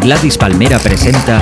Gladys Palmera presenta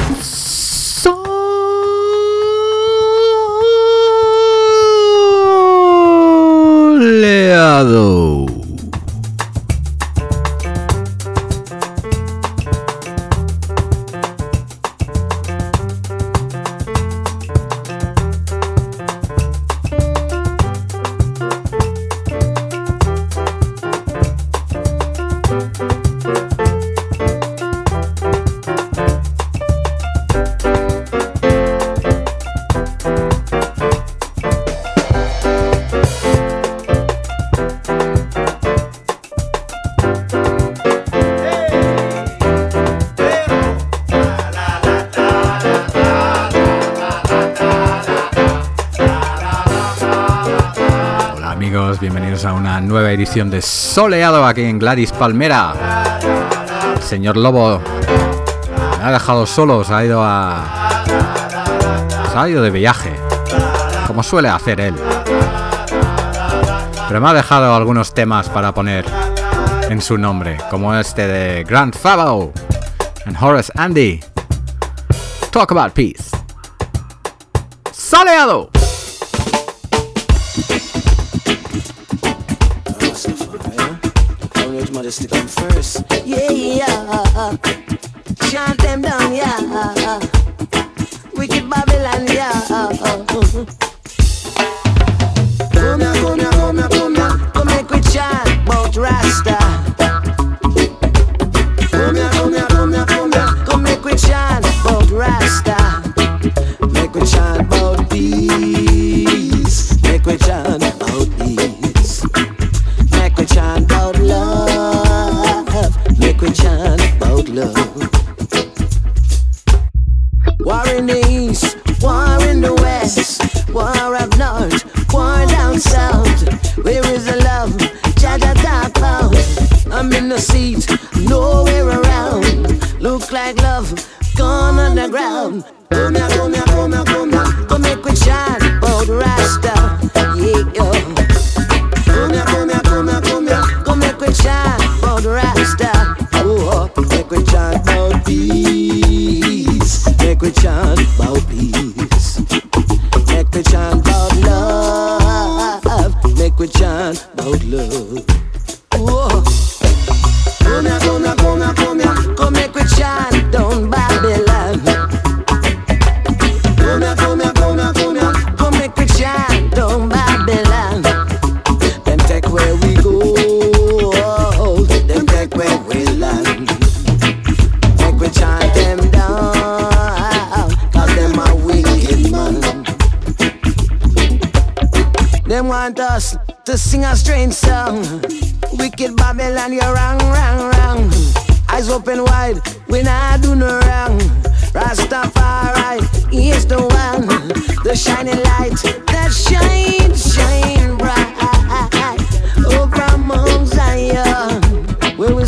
de Soleado aquí en Gladys Palmera. El señor Lobo me ha dejado solo, se ha ido a. Se ha ido de viaje, como suele hacer él. Pero me ha dejado algunos temas para poner en su nombre, como este de Grand Favo and Horace Andy. Talk about peace. ¡Soleado! Oh.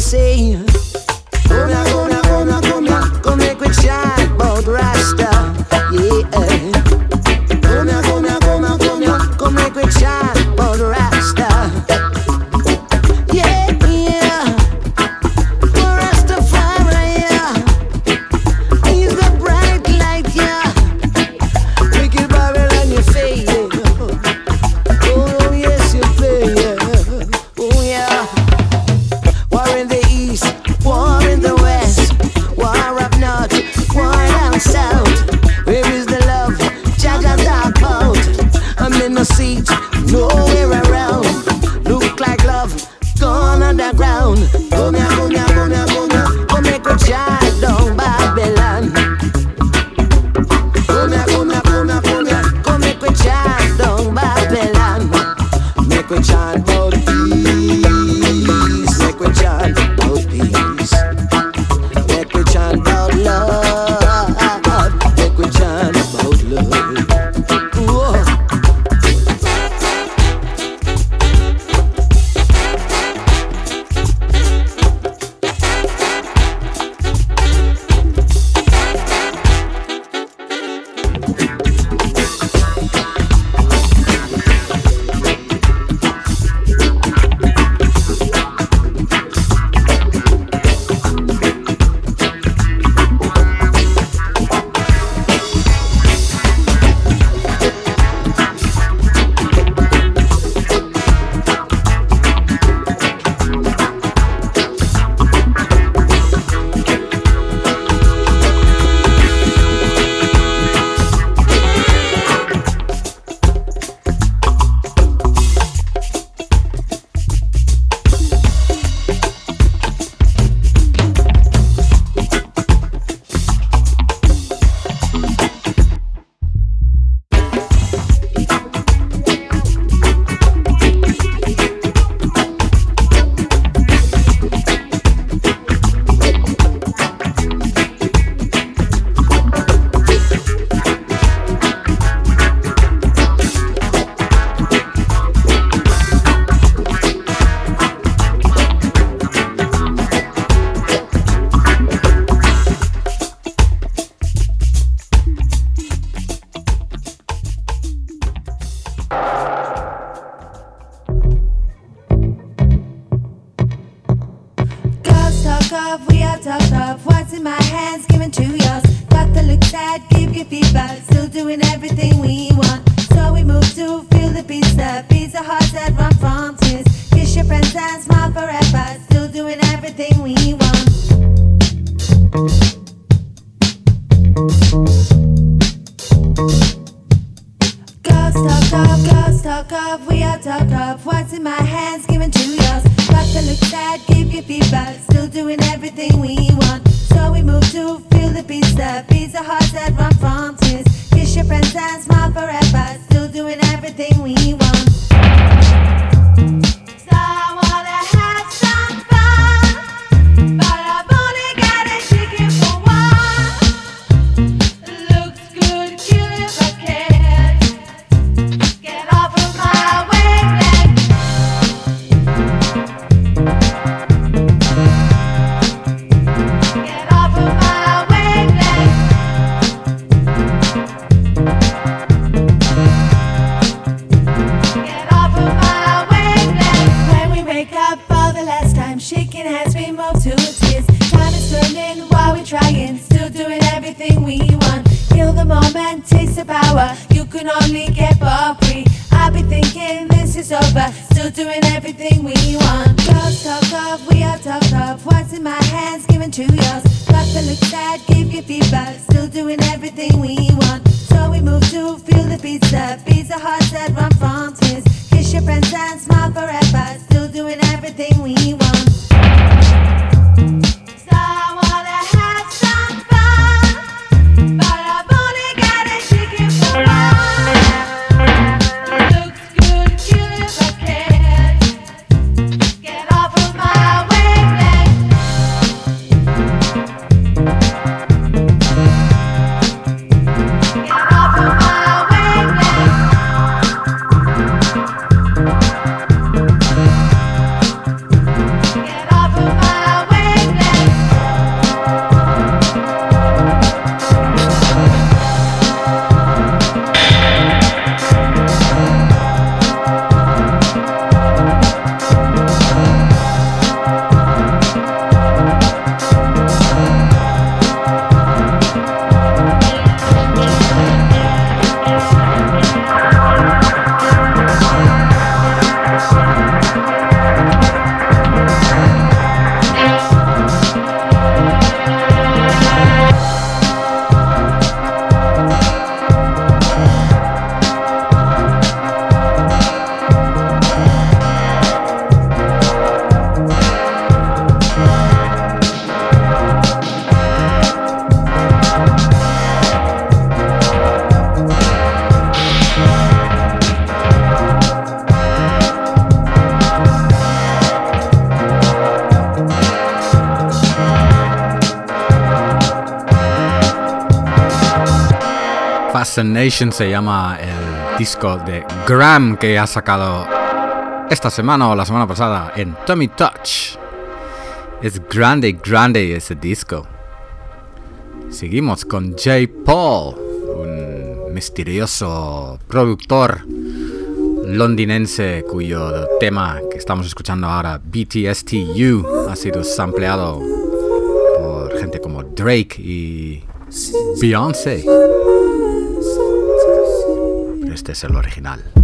say Station se llama el disco de Graham que ha sacado esta semana o la semana pasada en Tommy Touch. Es grande, grande ese disco. Seguimos con J. Paul, un misterioso productor londinense cuyo tema que estamos escuchando ahora, BTSTU, ha sido sampleado por gente como Drake y Beyoncé antes el original.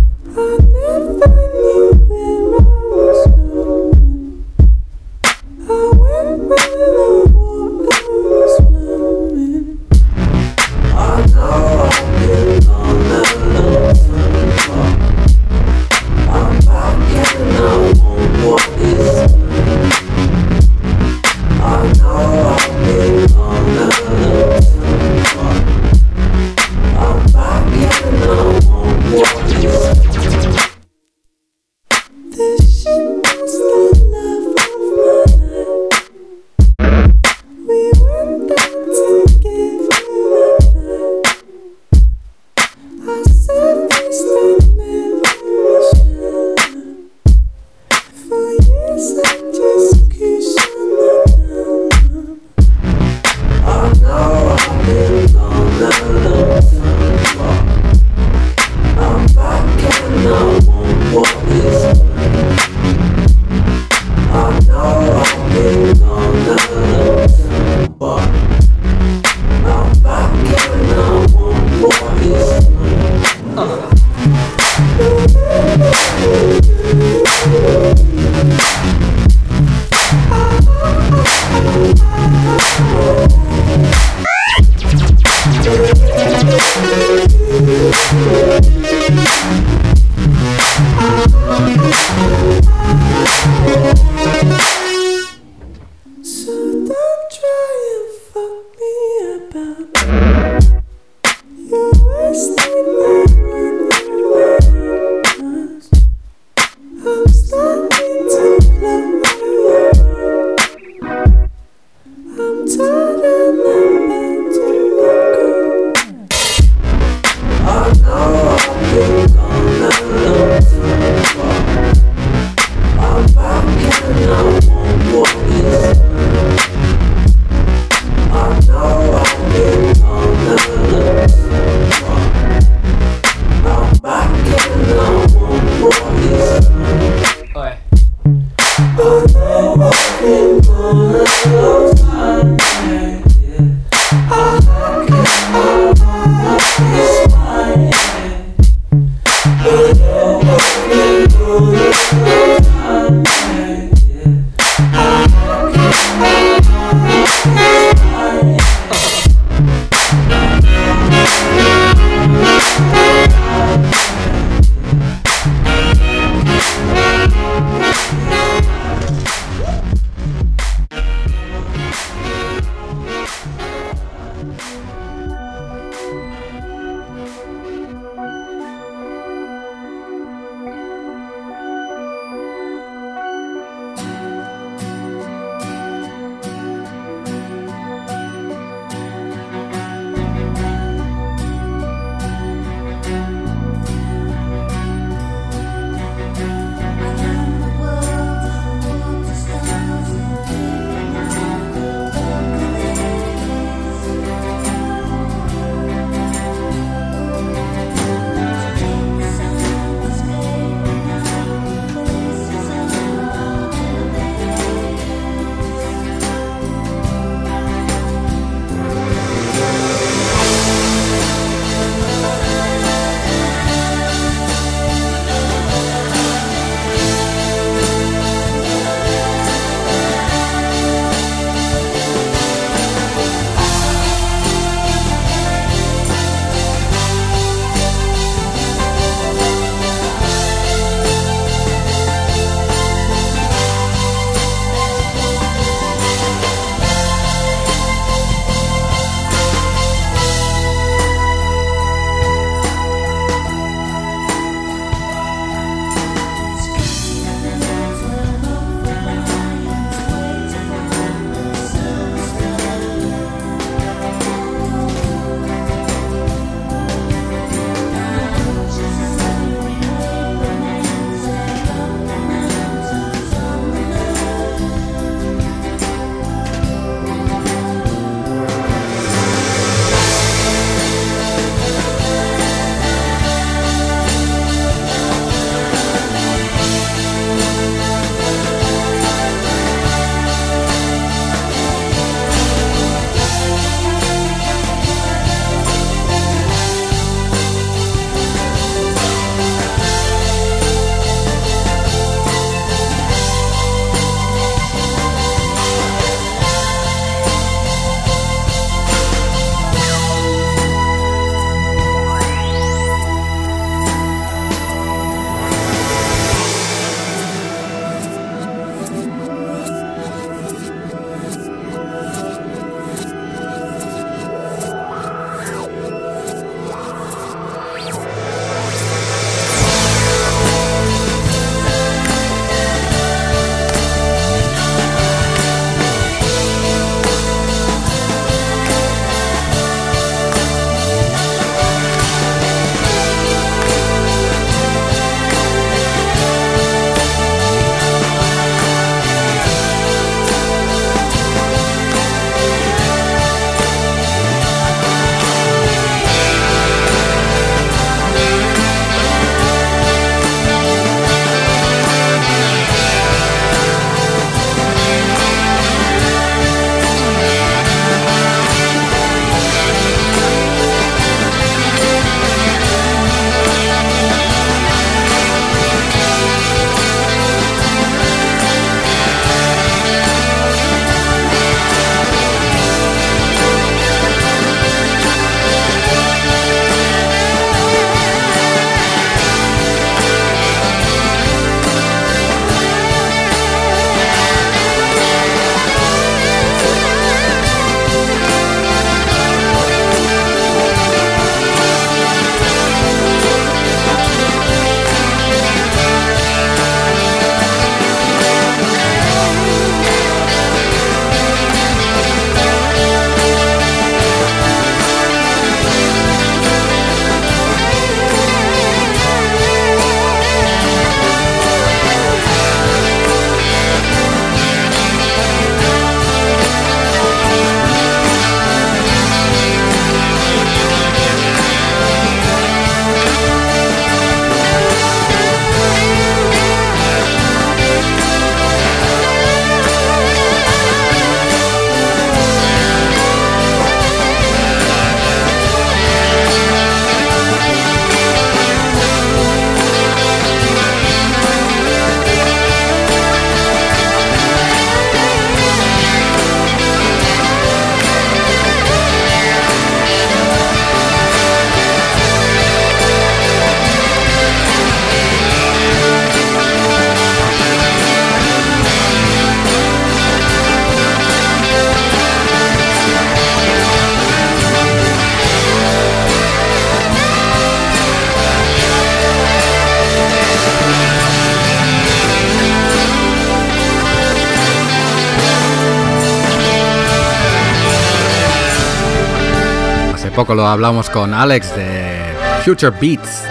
Poco lo hablamos con Alex de Future Beats.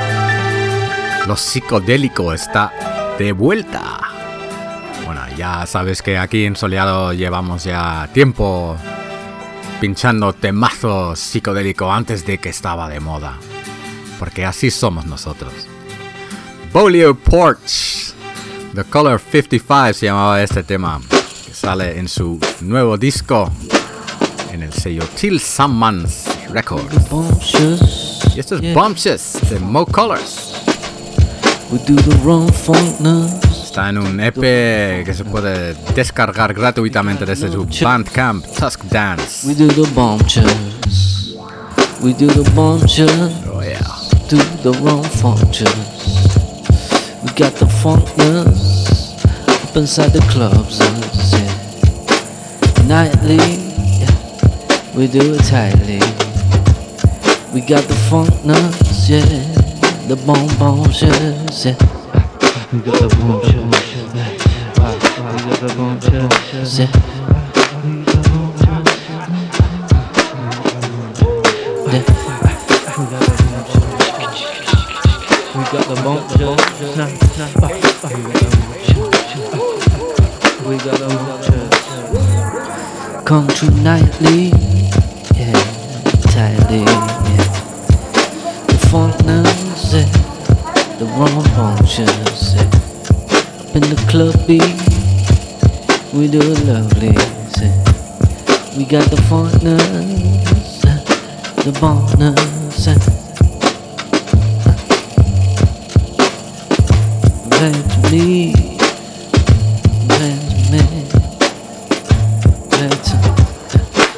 Lo psicodélico está de vuelta. Bueno, ya sabes que aquí en Soleado llevamos ya tiempo pinchando temazo psicodélico antes de que estaba de moda. Porque así somos nosotros. Bolio Porch. The Color 55 se llamaba este tema. Que sale en su nuevo disco. En el sello Till Someone's Records. Y esto es Bumptious de Mo Kolours. We do the wrong funkness. Está en un EP que se puede descargar gratuitamente desde su Bandcamp Tusk Dance. We do the bumptious. We do the bumptious. Oh yeah. Do the wrong functions. We got the funkness up inside the clubs. Yeah. Nightly, yeah. we do it tightly. We got the funkness, yeah. The bombs, yes, yeah. We got the bumptious. Yeah. We got the bumptious, yeah. Yeah. We got the nah. We got the bumptious. Come true nightly,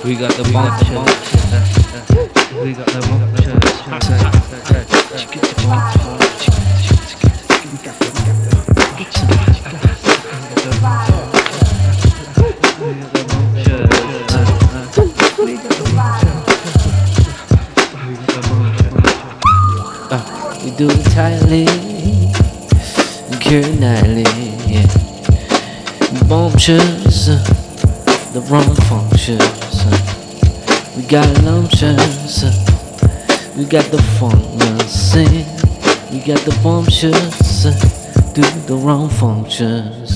We got the bumptious. We got the the bumptious. Uh, we do it tightly, care nightly, yeah. Bumptious, we got the yeah. We got the uh, do the wrong functions.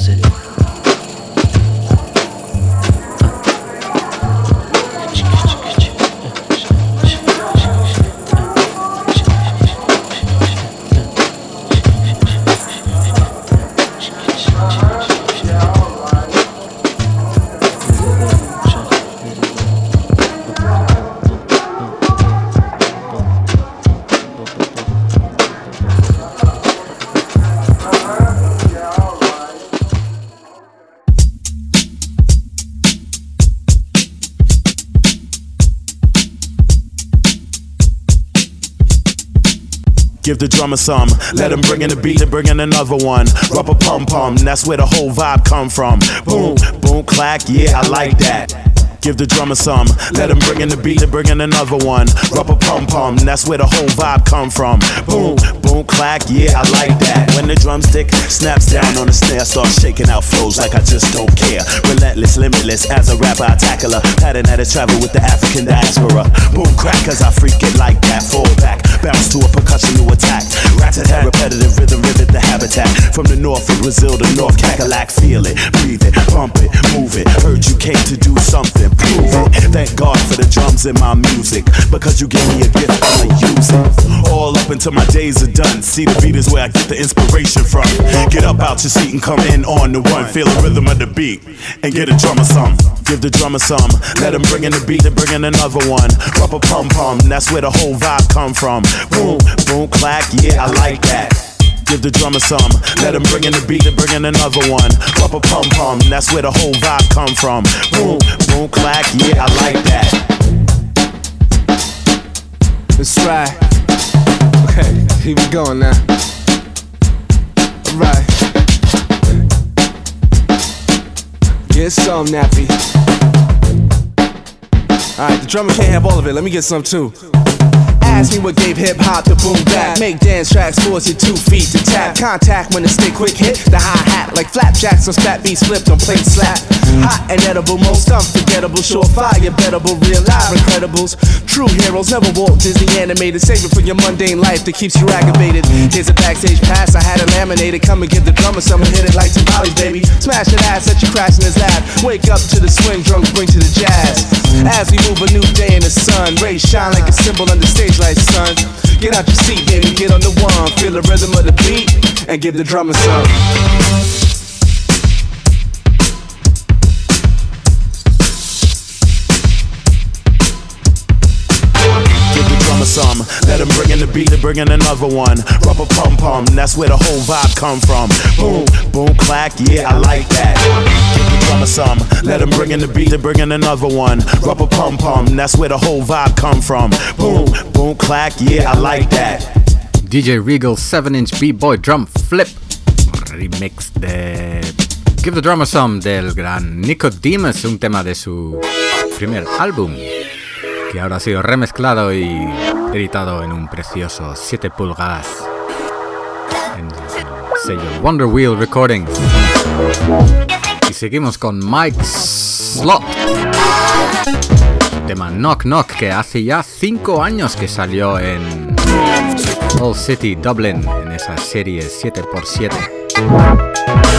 The drummer some, let him bring in the beat and bring in another one. Rubber pum pum, that's where the whole vibe come from. Boom, boom, clack, yeah, I like that. Give the drummer some, let him bring in the beat and bring in another one. Rubber pum pum, that's where the whole vibe come from. Boom, boom, clack, yeah, I like that. When the drumstick snaps down on the snare, start shaking out flows like I just don't care. Relentless, limitless, as a rapper, I tackle a pattern that has traveled with the African diaspora. Boom, crack, cause I freak it like that. Fall back, bounce to a percussion to attack. Rat a tat, repetitive rhythm, rivet the habitat. From the north of Brazil to North Cackalack, feel it, breathe it, pump it, move it. Heard you came to do something, Thank God for the drums in my music, because you gave me a gift, I'ma use it. All up until my days are done. See, the beat is where I get the inspiration from. Get up out your seat and come in on the one. Feel the rhythm of the beat and get a drummer some. Give the drummer some. Let him bring in the beat and bring in another one. Rubber pum pum, that's where the whole vibe come from. Boom, boom, clack, yeah, I like that. Give the drummer some, let him bring in the beat and bring in another one. Rubber pum pum, that's where the whole vibe come from. Boom, boom, clack, yeah, I like that. That's right. Okay, here we go now. Alright. Get some, Nappy. Alright, the drummer can't have all of it. Let me get some too. Ask me what gave hip hop the boom back. Make dance tracks, force your two feet to tap. Contact when the stick quick hit the hi hat. Like flapjacks on spat beats flipped on plate slap. Hot and edible, most unforgettable. Surefire, bettable, real live incredibles. True heroes never walk Disney animated. Save it for your mundane life that keeps you aggravated. Here's a backstage pass, I had it laminated. Come and give the drummer some hit it like tamales, baby. Smash that ass that you crashing his lap. Wake up to the swing, drunk, bring to the jazz. As we move a new day in the sun, rays shine like a symbol on the stage light, son. Get out your seat, baby, get on the one, feel the rhythm of the beat, and give the drummer some. Some. Let them bring in the beat, they bring in another one. Rubber pum pum, that's where the whole vibe come from. Boom, boom, clack, yeah, I like that. Give the drummer some. Let him bring in the beat, to bring in another one. Rubber pum pum, that's where the whole vibe come from. Boom, boom, clack, yeah, I like that. DJ Regal 7 inch B-Boy Drum Flip remix de Give the Drummer Some del gran Nickodemus, un tema de su primer álbum que ahora ha sido remezclado y editado en un precioso 7 pulgadas en el sello Wonder Wheel Recordings. Y seguimos con Mike Slot. Tema Knock Knock que hace ya 5 años que salió en All City Dublin en esa serie 7x7.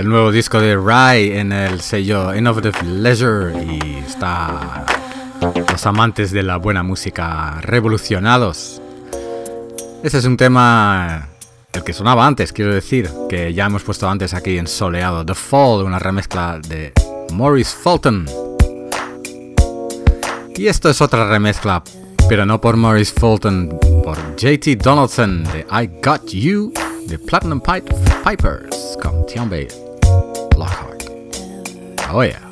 Sale el nuevo disco de Rai en el sello Innovative Leisure y está los amantes de la buena música revolucionados. Ese es un tema el que sonaba antes, quiero decir, que ya hemos puesto antes aquí en Soleado. The Fall, una remezcla de Maurice Fulton. Y esto es otra remezcla, pero no por Maurice Fulton, por JT Donaldson de I Got You, de Platinum Pipers, con Tiombe Lockhart. Oh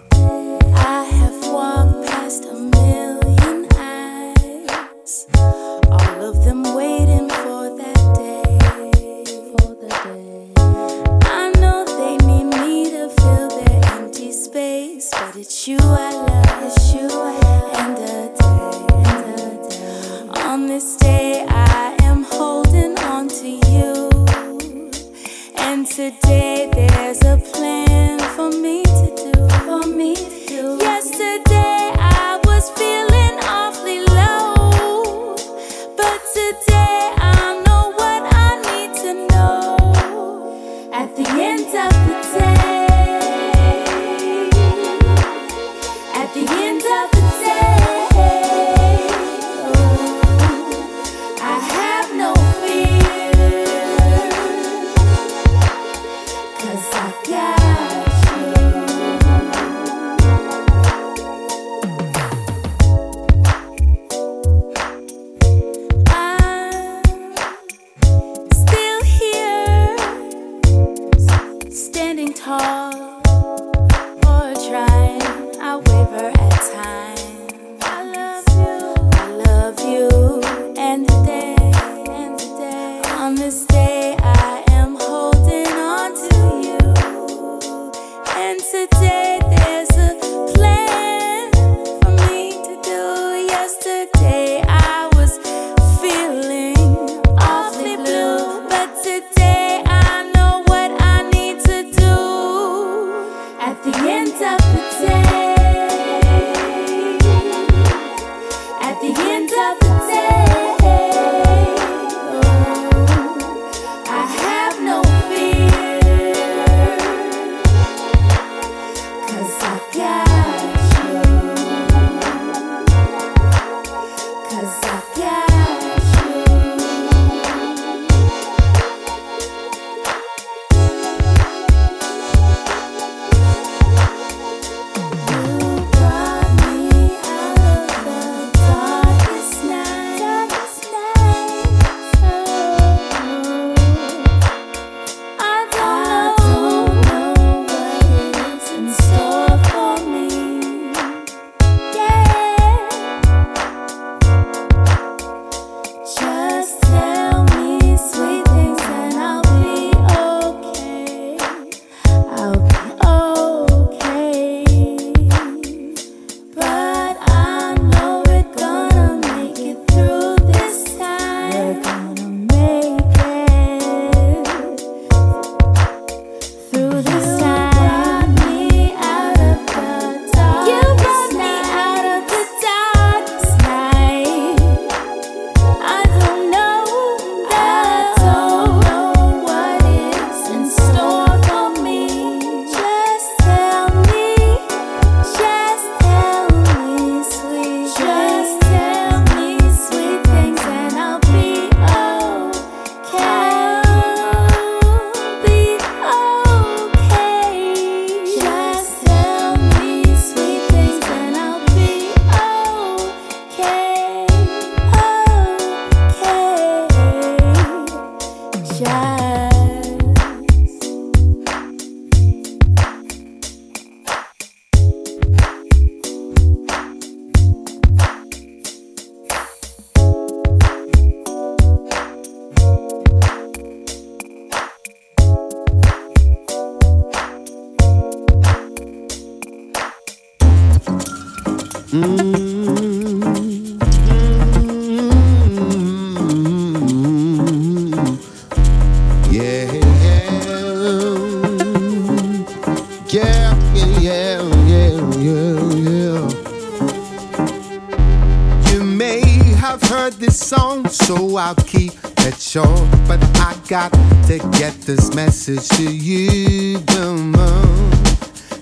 message to you, come on.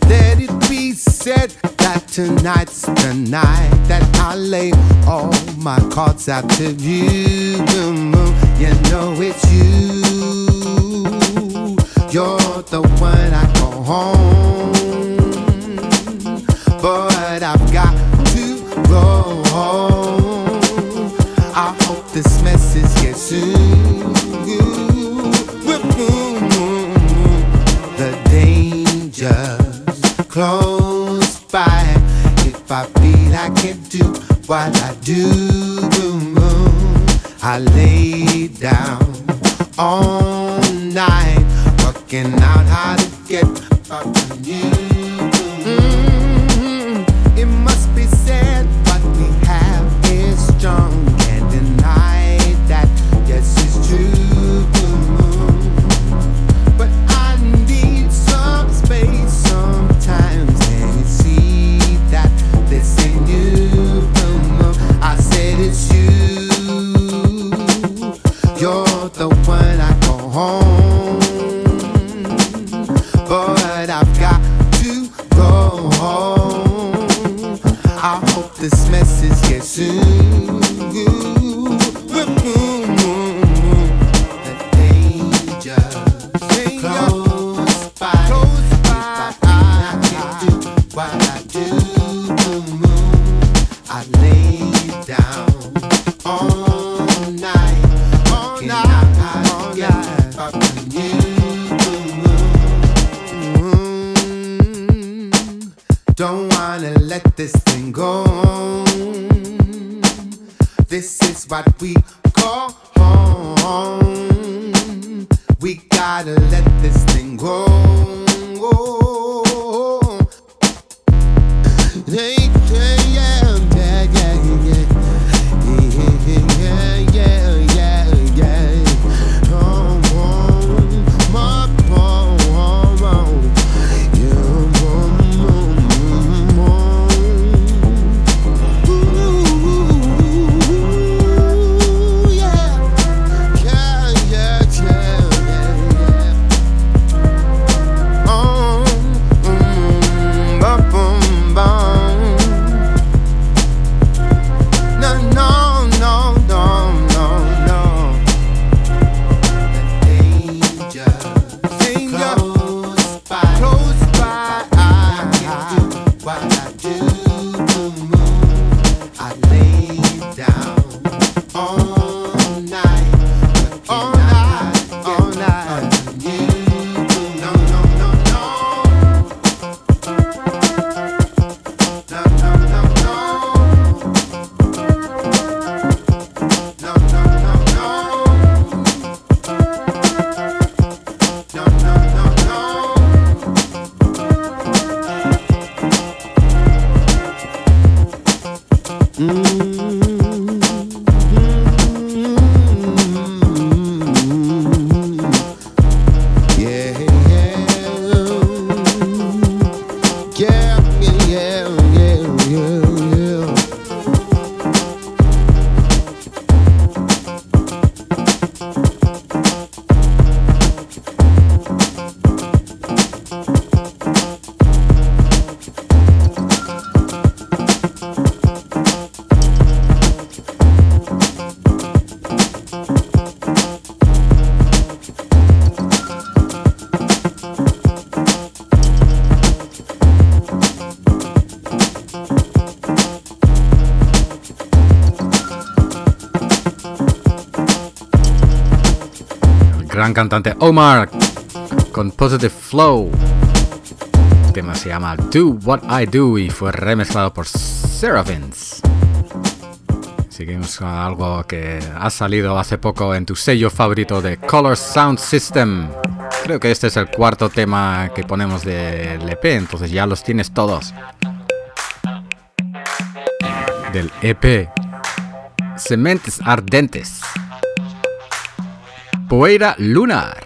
Let it be said that tonight's the night that I lay all my cards out to you. cantante Omar con Positive Flow. El tema se llama Do What I Do y fue remezclado por Seraphins. Seguimos con algo que ha salido hace poco en tu sello favorito de Color Sound System. Creo que este es el cuarto tema que ponemos del EP, entonces ya los tienes todos. Del EP Sementes Ardentes. Poeira Lunar.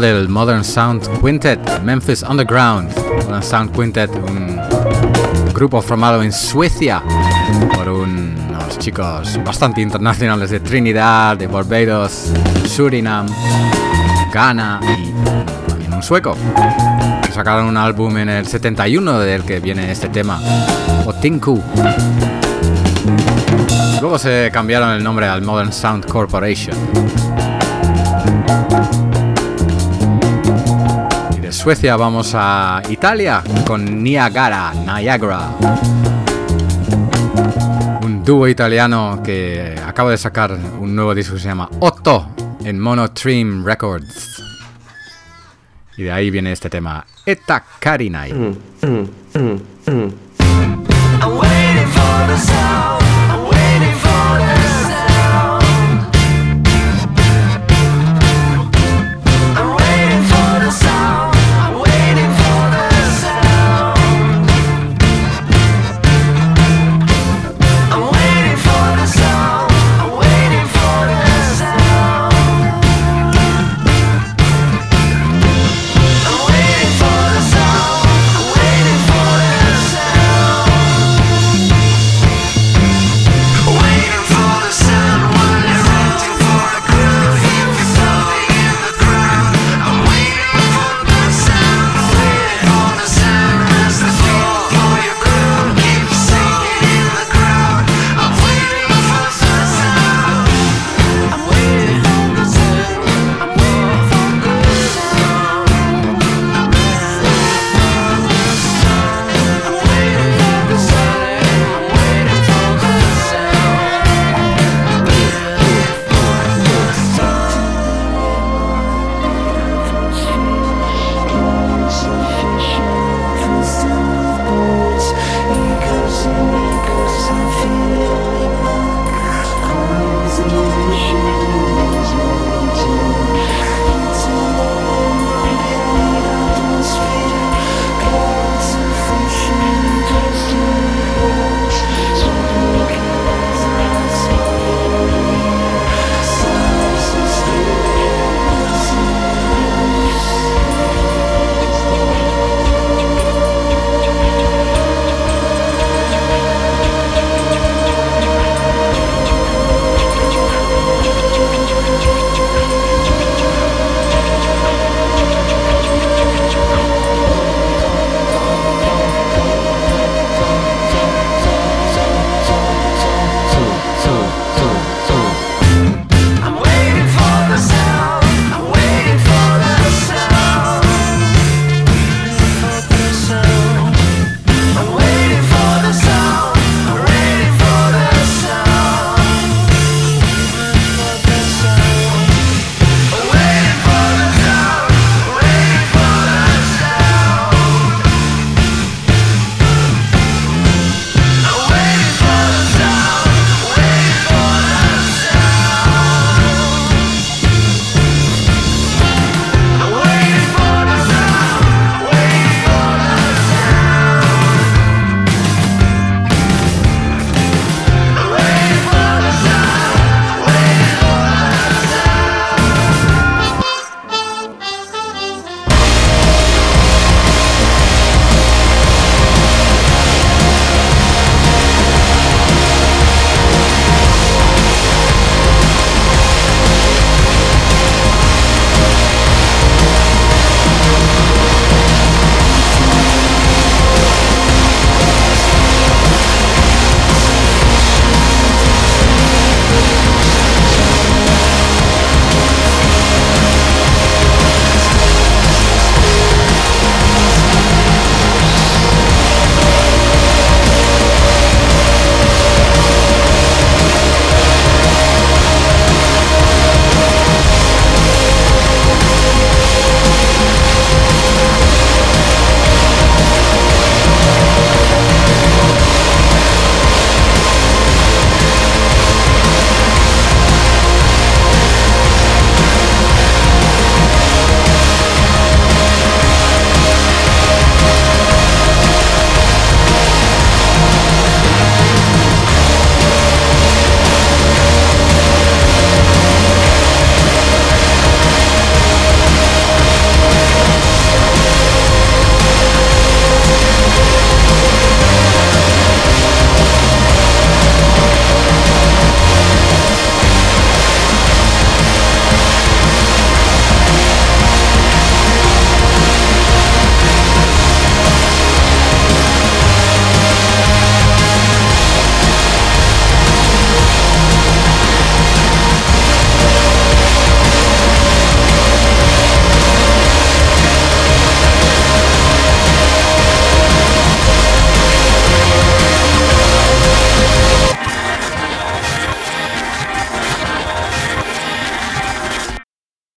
Del Modern Sound Quintet, Memphis Underground. Modern Sound Quintet, un grupo formado en Suecia por unos chicos bastante internacionales de Trinidad, de Barbados, Surinam, Ghana y también un sueco. Sacaron un álbum en el 71 del que viene este tema, Otinku. Luego se cambiaron el nombre al Modern Sound Corporation. Suecia vamos a Italia con Niagara, Niagara. Un dúo italiano que acaba de sacar un nuevo disco que se llama Otto en Monotream Records. Y de ahí viene este tema, Eta Karinai. Mm, mm, mm,